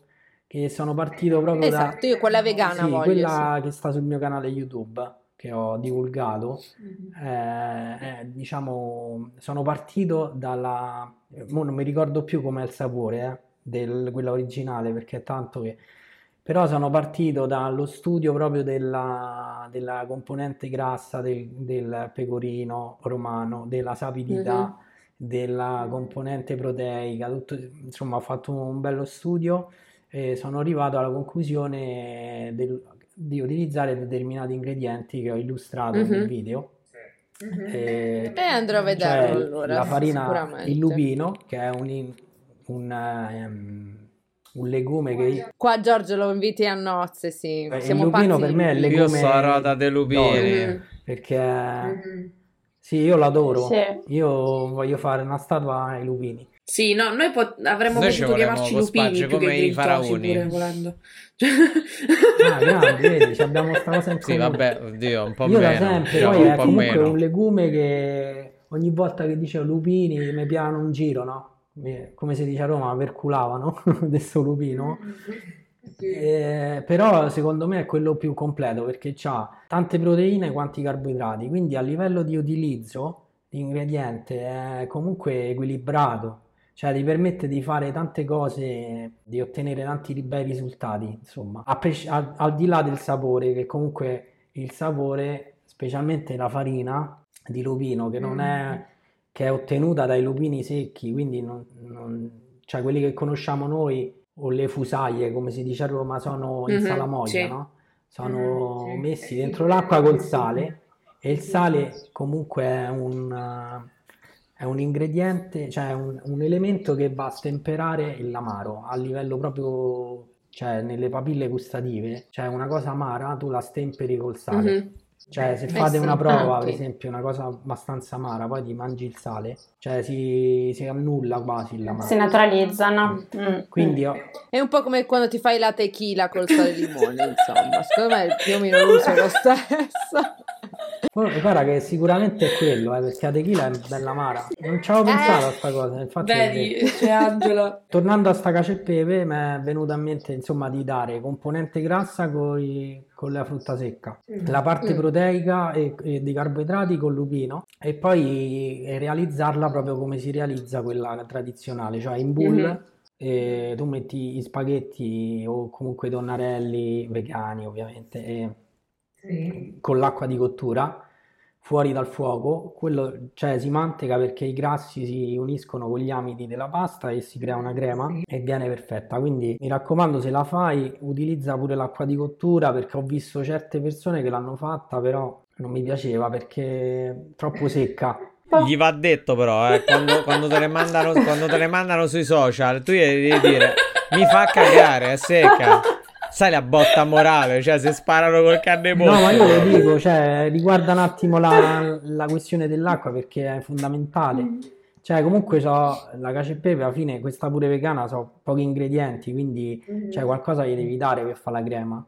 che sono partito proprio da Esatto, io quella vegana Sì, voglio. quella che sta sul mio canale YouTube che ho divulgato. Mm-hmm. eh, eh, diciamo, sono partito dalla, mo non mi ricordo più com'è il sapore, eh, del, quella originale perché è tanto che, però sono partito dallo studio proprio della, della componente grassa del, del pecorino romano, della sapidità, della componente proteica, tutto, insomma ho fatto un bello studio e sono arrivato alla conclusione del- di utilizzare determinati ingredienti che ho illustrato nel Mhm. video. Mm-hmm. E, E andrò a cioè, vederlo allora, la farina, il lupino, che è un, un, ehm, un legume che io- Qua Giorgio lo inviti a nozze, sì. Eh, il Siamo lupino pazzi per me è il. Io legume sto a rota dei lupini. d'oro, perché Mm-hmm. sì, io l'adoro. Sì. Io voglio fare una statua ai lupini. Sì, no, noi pot- avremmo Noi potuto chiamarci lupini più come che i faraoni. pure volendo. Cioè- Ah, grandi, vedi, ci abbiamo sta cosa in Sì, comune. vabbè, oddio, un po' Io da meno. sempre, diciamo, poi un è po' comunque meno. un legume che ogni volta che dicevo lupini mi piano un giro, no? Come si dice a Roma, perculavano adesso lupino. Eh, però secondo me è quello più completo perché ha tante proteine quanti carboidrati, quindi a livello di utilizzo di ingrediente è comunque equilibrato, cioè ti permette di fare tante cose, di ottenere tanti bei risultati, insomma, pres- al, al di là del sapore, che comunque il sapore, specialmente la farina di lupino, che non è, che è ottenuta dai lupini secchi, quindi non, non- cioè quelli che conosciamo noi o le fusaglie, come si dice a Roma, sono in Mhm, salamoia, sì. no? Sono messi dentro l'acqua col sale e il sale comunque è un, eh, è un ingrediente, cioè è un, un elemento che va a stemperare l'amaro a livello proprio, cioè nelle papille gustative, cioè una cosa amara tu la stemperi col sale. Mhm. Cioè, se fate una prova, per esempio, una cosa abbastanza amara, poi ti mangi il sale, cioè si, si annulla quasi l'amaro. Si naturalizzano. Mm. Quindi ho- È un po' come quando ti fai la tequila col sale e limone, insomma. Secondo me più o meno l'uso è lo stesso. Guarda guarda che sicuramente è quello, eh, perché la tequila è bella amara. Non ci avevo pensato a sta cosa, infatti Vedi, c'è Angela. Tornando a sta cacio e pepe, mi è venuto a mente insomma di dare componente grassa coi- con la frutta secca, la parte Mm. proteica e, e di carboidrati con lupino e poi eh, realizzarla proprio come si realizza quella tradizionale, cioè in bowl Mhm. e tu metti gli spaghetti o comunque i tonnarelli vegani ovviamente e con l'acqua di cottura fuori dal fuoco, quello cioè si manteca perché i grassi si uniscono con gli amidi della pasta e si crea una crema e viene perfetta. Quindi mi raccomando, se la fai, utilizza pure l'acqua di cottura perché ho visto certe persone che l'hanno fatta, però non mi piaceva perché è troppo secca. Gli va detto però, eh, quando, quando te le mandano, quando te le mandano sui social, tu devi dire, mi fa cagare, è secca. Sai la botta morale, cioè se sparano col canne No, ma io lo dico, cioè, riguarda un attimo la, la questione dell'acqua perché è fondamentale. Cioè, comunque so, la cacio e pepe alla fine, questa pure vegana, so pochi ingredienti, quindi cioè, qualcosa gli devi dare per fare la crema.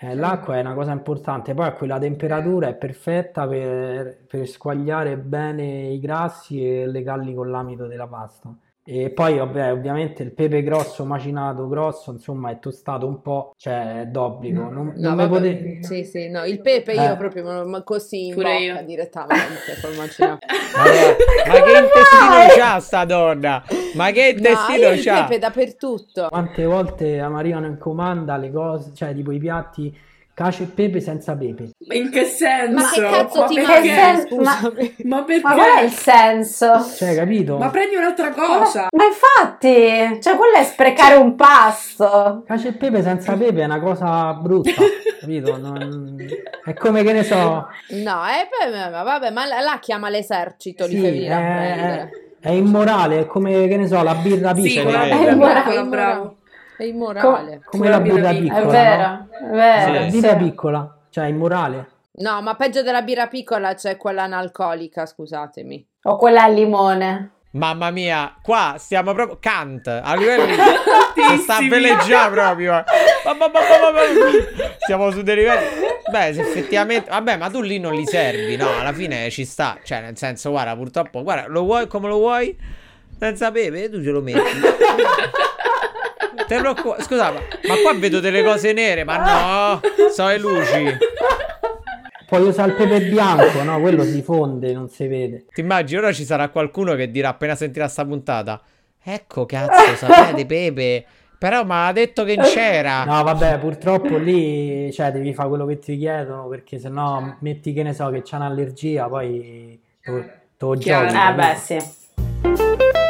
Eh, l'acqua è una cosa importante, poi a quella temperatura è perfetta per, per squagliare bene i grassi e legarli con l'amido della pasta. E poi, vabbè, ovviamente il pepe grosso, macinato grosso, insomma, è tostato un po', cioè è d'obbligo. Non, No, non me vabbè, potete... Sì, sì, no, il pepe io Eh. proprio me lo- ma così in Pure bocca io. direttamente col macinato. Ma che intestino c'ha sta donna? Ma che No, io intestino il c'ha? pepe dappertutto. Quante volte mi arrivano in comanda le cose, cioè tipo i piatti Cacio e pepe senza pepe. In che senso? Ma che cazzo Ma ti perché? mangi? Ma- Scusami. Ma perché? Ma qual è il senso? Cioè, capito? Ma prendi un'altra cosa. Ma infatti, cioè quello è sprecare un pasto. Cacio e pepe senza pepe è una cosa brutta, capito? Non- È come che ne so. No, eh, ma vabbè, ma là là chiama l'esercito, li Sì, a è, immorale, è come che ne so, la birra Sì, piccola. con la È immorale, bravo. È immorale. Come la birra piccola. È no? vero, è vero. La birra sì. piccola, cioè è immorale. No, ma peggio della birra piccola c'è quella analcolica, scusatemi. O quella al limone. Mamma mia, qua stiamo proprio Kant a livello si sta a veleggiare proprio. Ma- ma- ma- Siamo su dei livelli. Beh, se effettivamente, vabbè, ma tu lì non li servi, no? Alla fine ci sta, cioè, nel senso, guarda, purtroppo, guarda, lo vuoi come lo vuoi? Senza pepe, tu ce lo metti. Te lo cu- Scusa, ma, ma qua vedo delle cose nere, ma no, so le luci. Puoi usare il pepe bianco, no? Quello si fonde, non si vede. Ti immagini, ora ci sarà qualcuno che dirà appena sentirà sta puntata. Ecco, cazzo, sapete, Pepe. Però mi ha detto che c'era. No, vabbè, purtroppo lì, cioè, devi fare quello che ti chiedono, perché sennò metti che ne so che c'è un'allergia, poi te lo giochi. Eh beh, sì.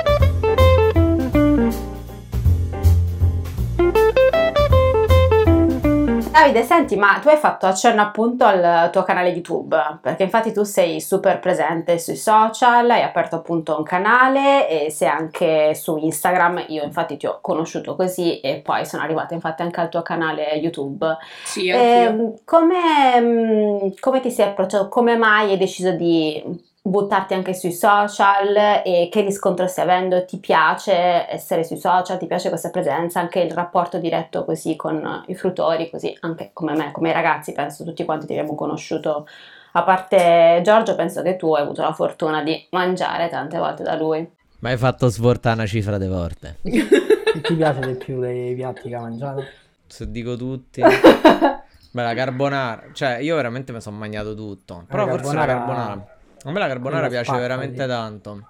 Davide, senti, ma tu hai fatto accenno appunto al tuo canale YouTube, perché infatti tu sei super presente sui social, hai aperto appunto un canale e sei anche su Instagram, io infatti ti ho conosciuto così e poi sono arrivata infatti anche al tuo canale YouTube. Sì, anch'io. Ehm, come, mm, come ti sei approcciato? Come mai hai deciso di buttarti anche sui social e che riscontro stai avendo? Ti piace essere sui social? Ti piace questa presenza? Anche il rapporto diretto così con i fruitori, così anche come me, come i ragazzi, penso tutti quanti ti abbiamo conosciuto. A parte Giorgio, penso che tu hai avuto la fortuna di mangiare tante volte da lui. Ma hai fatto svoltare una cifra di volte. Ti piace di più dei piatti che hai mangiato? Se dico tutti. Beh, la carbonara. Cioè, io veramente mi sono mangiato tutto. Però La forse la carbonara- carbonara. A me la carbonara piace spacca, veramente sì. tanto.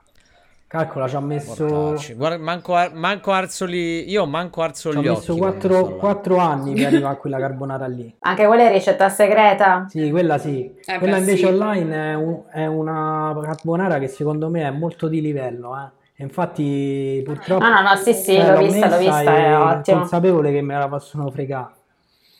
Calcola, ci ho messo. Guarda, manco, ar- manco arzoli. Io manco arzo ci ho gli messo occhi. quando sto là. 4, anni per arrivare a quella carbonara lì. Anche quella è ricetta segreta? Sì, quella sì. Eh, quella beh, invece sì. online è, un- è una carbonara che secondo me è molto di livello, eh. E infatti purtroppo No, no, no, sì, sì, l'ho vista, l'ho vista, è ottimo. consapevole che me la possono fregare,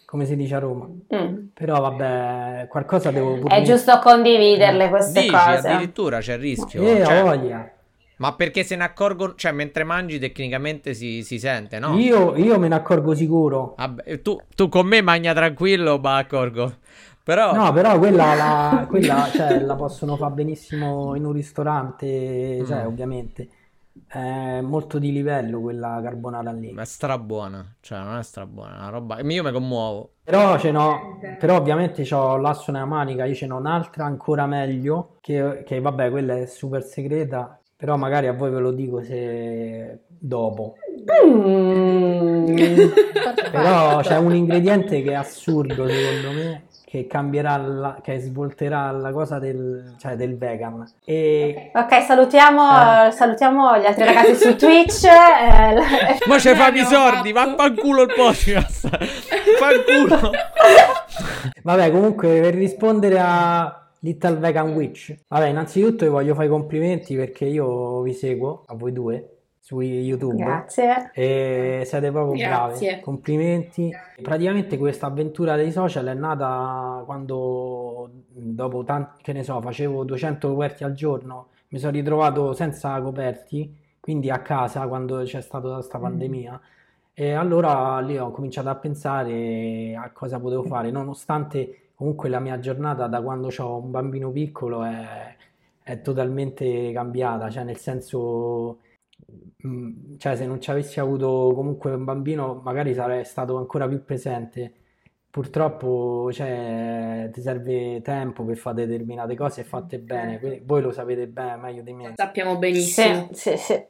come si dice a Roma. Mm. Però vabbè, qualcosa devo pure È giusto condividerle queste Dici, cose. addirittura c'è il rischio. Eh, Cioè, ho voglia. ma perché se ne accorgono. Cioè, mentre mangi, tecnicamente si, si sente, no? Io, io me ne accorgo sicuro. Vabbè, tu, tu con me magna tranquillo, ma accorgo. Però. No, però quella, la, quella, cioè, la possono fare benissimo in un ristorante, cioè, Mm. ovviamente. È molto di livello quella carbonara lì. Ma è strabuona. Cioè, non è strabuona. È una roba. Io mi commuovo. Però, ce n'ho, però ovviamente ho l'asso nella manica, io ce n'ho un'altra ancora meglio, che, che vabbè, quella è super segreta, però magari a voi ve lo dico se dopo. Mm. Però c'è un ingrediente che è assurdo secondo me, che cambierà, la, che svolterà la cosa del, cioè del vegan. E Ok, salutiamo, Eh. salutiamo gli altri ragazzi su Twitch. eh, la- Ma c'è Abbiamo sordi, vaffanculo il podcast. Fanculo. Vabbè, comunque per rispondere a Little Vegan Witch, vabbè, innanzitutto vi voglio fare i complimenti perché io vi seguo, a voi due, su YouTube. Grazie. E siete proprio Grazie. bravi, complimenti. Praticamente questa avventura dei social è nata quando, dopo tanti, che ne so, facevo 200 coperti al giorno, mi sono ritrovato senza coperti, quindi a casa quando c'è stata questa pandemia. E allora lì ho cominciato a pensare a cosa potevo fare, nonostante comunque la mia giornata da quando ho un bambino piccolo è, è totalmente cambiata, cioè nel senso, mm, cioè se non ci avessi avuto comunque un bambino magari sarei stato ancora più presente. Purtroppo, cioè, ti serve tempo per fare determinate cose e fatte bene, quindi voi lo sapete bene, meglio di me. Sappiamo benissimo. Sì, sì, sì.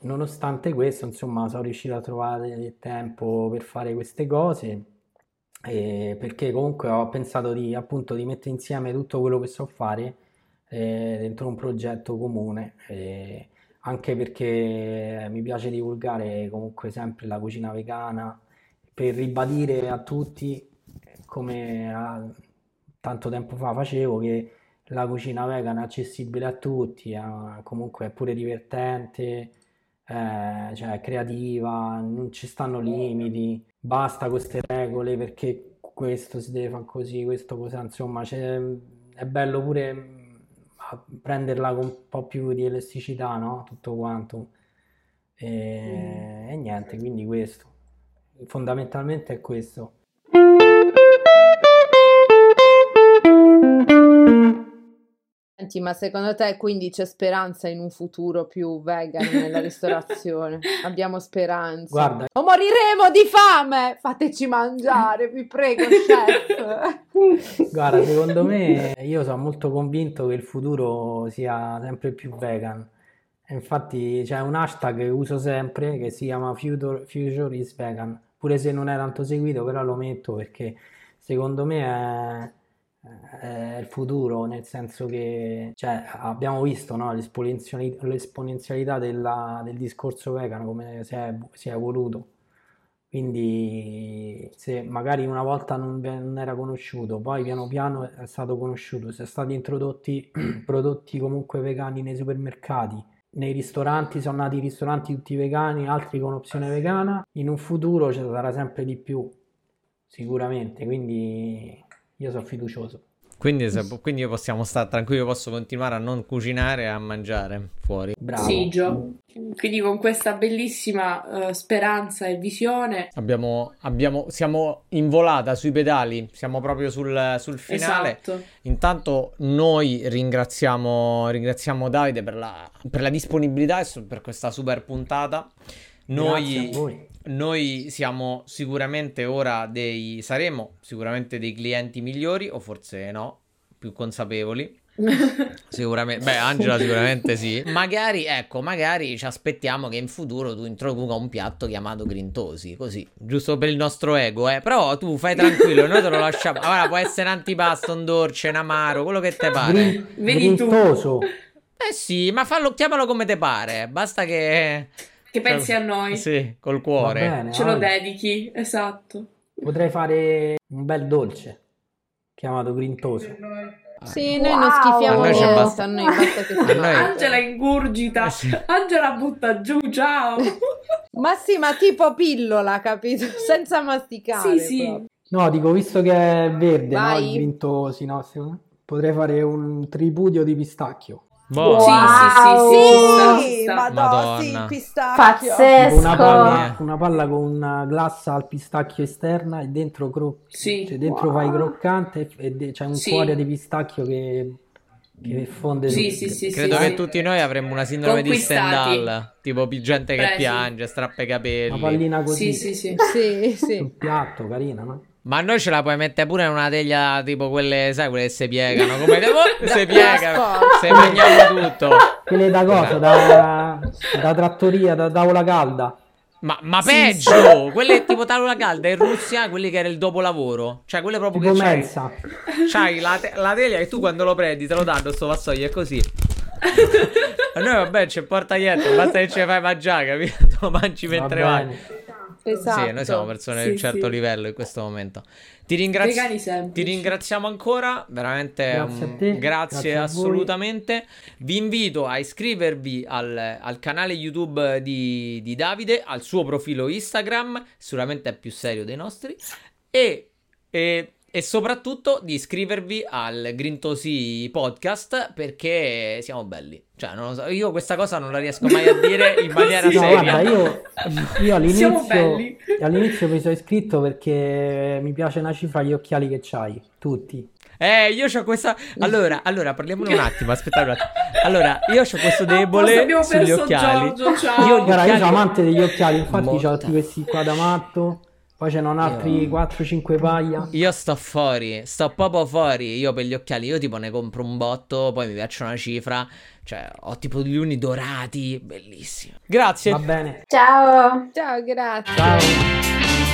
Nonostante questo, insomma, sono riuscito a trovare il tempo per fare queste cose, eh, perché comunque ho pensato di, appunto, di mettere insieme tutto quello che so fare eh, dentro un progetto comune, eh, anche perché mi piace divulgare comunque sempre la cucina vegana, per ribadire a tutti come a- tanto tempo fa facevo, che la cucina vegan è accessibile a tutti, è- comunque è pure divertente, eh, cioè è creativa, non ci stanno limiti, basta queste regole perché questo si deve fare così, questo così, insomma, c'è- è bello pure a- prenderla con un po' più di elasticità, no? Tutto quanto. E, e niente, quindi questo. Fondamentalmente è questo. Senti, ma secondo te quindi c'è speranza in un futuro più vegan nella ristorazione? Abbiamo speranza. Guarda, O moriremo di fame! Fateci mangiare, vi prego, chef. guarda, secondo me io sono molto convinto che il futuro sia sempre più vegan. Infatti c'è un hashtag che uso sempre che si chiama Future, Future is Vegan, pure se non è tanto seguito, però lo metto perché secondo me è, è il futuro, nel senso che cioè, abbiamo visto no, l'esponenziali- l'esponenzialità della- del discorso vegan, come si è, si è evoluto. Quindi se magari una volta non, non era conosciuto, poi piano piano è stato conosciuto, sono stati introdotti prodotti comunque vegani nei supermercati, nei ristoranti, sono nati ristoranti tutti vegani, altri con opzione vegana, in un futuro ci sarà sempre di più, sicuramente, quindi io sono fiducioso. Quindi, se- quindi possiamo stare tranquilli, io posso continuare a non cucinare e a mangiare fuori. Bravo. Sì, Gio. Quindi con questa bellissima eh, speranza e visione, Abbiamo, abbiamo- siamo in volata sui pedali, siamo proprio sul, sul finale. esatto. Intanto noi ringraziamo, ringraziamo Davide per la, per la disponibilità e per questa super puntata. Grazie Noi, a voi. Noi siamo sicuramente ora dei, saremo sicuramente dei clienti migliori, o forse no, più consapevoli. Sicuramente, beh, Angela sicuramente sì. Magari, ecco, magari ci aspettiamo che in futuro tu introduca un piatto chiamato Grintosi, così, giusto per il nostro ego, eh. Però tu fai tranquillo, noi te lo lasciamo. Ora può essere un antipasto, un dolce, un amaro, quello che te pare. Grin- Vedi tu. grintoso. Eh sì, ma fallo, chiamalo come te pare, basta che... Che pensi a noi, Sì, col cuore. bene, ce lo dedichi, esatto. Potrei fare un bel dolce chiamato grintoso. Sì, noi non Wow. schifiamo A niente, basta- a noi basta che si noi-. Angela ingurgita, Eh sì. Angela butta giù, ciao. Ma sì, ma tipo pillola, capito? Senza masticare. Sì, sì. No, dico, visto che è verde, no, Vai. il grintosi, no, potrei fare un tripudio di pistacchio. Boh, Sì, sì, sì, sì, Sì, madonna, sì, pistacchio. Tipo una Pazzesco. palla, una palla con una glassa al pistacchio esterna e dentro, cro- Sì. cioè dentro fai croccante e de- c'è un Sì. cuore di pistacchio che, che fonde Sì, sì, sì, Credo sì, che sì. tutti noi avremmo una sindrome di. Stendhal, tipo gente che Presi. piange, strappa i Una capelli. pallina così Sì, sì, sì. Sì, sì. sul piatto, carina, no? Ma noi ce la puoi mettere pure in una teglia tipo quelle, sai, quelle che si piegano, come devo, si piega, sport. se mangiamo tutto. Quelle da cosa? Da, da trattoria, da tavola calda. Ma, ma Sì, peggio, quelle tipo tavola calda in Russia, quelli che era il dopolavoro, cioè quelle proprio Tipo che c'hai, mensa. c'hai la, te- la teglia e tu quando lo prendi te lo danno sto vassoio, è così. A noi vabbè c'è porta dietro, basta che ce ne fai mangiare, capito? Tu lo mangi Va mentre vai. Esatto. Sì, noi siamo persone di Sì, un certo sì. livello in questo momento. Ti, ringrazi- ti ringraziamo ancora, veramente Grazie un- a te, grazie, grazie assolutamente. Vi invito a iscrivervi al, al canale YouTube di, di Davide, al suo profilo Instagram, sicuramente è più serio dei nostri, e, e- e soprattutto di iscrivervi al Grintosi Podcast perché siamo belli. Cioè, non lo so, io questa cosa non la riesco mai a dire in maniera. No, seria. guarda, io, io all'inizio, all'inizio mi sono iscritto perché mi piace una cifra gli occhiali che c'hai, tutti. Eh, io ho questa. Allora, allora, parliamone un attimo. Aspettate un attimo. Allora, io ho questo debole sugli occhiali. Giorgio, ciao. Io gli Guarda, io occhiali- sono amante degli occhiali, infatti ho questi qua da matto, poi ce n'ho altri 4-5 paia. Io sto fuori, sto proprio fuori. Io per gli occhiali, io tipo ne compro un botto, poi mi piace una cifra. Cioè, ho tipo gli uni dorati, bellissimo. Grazie. Va bene. Ciao. Ciao, grazie. Ciao.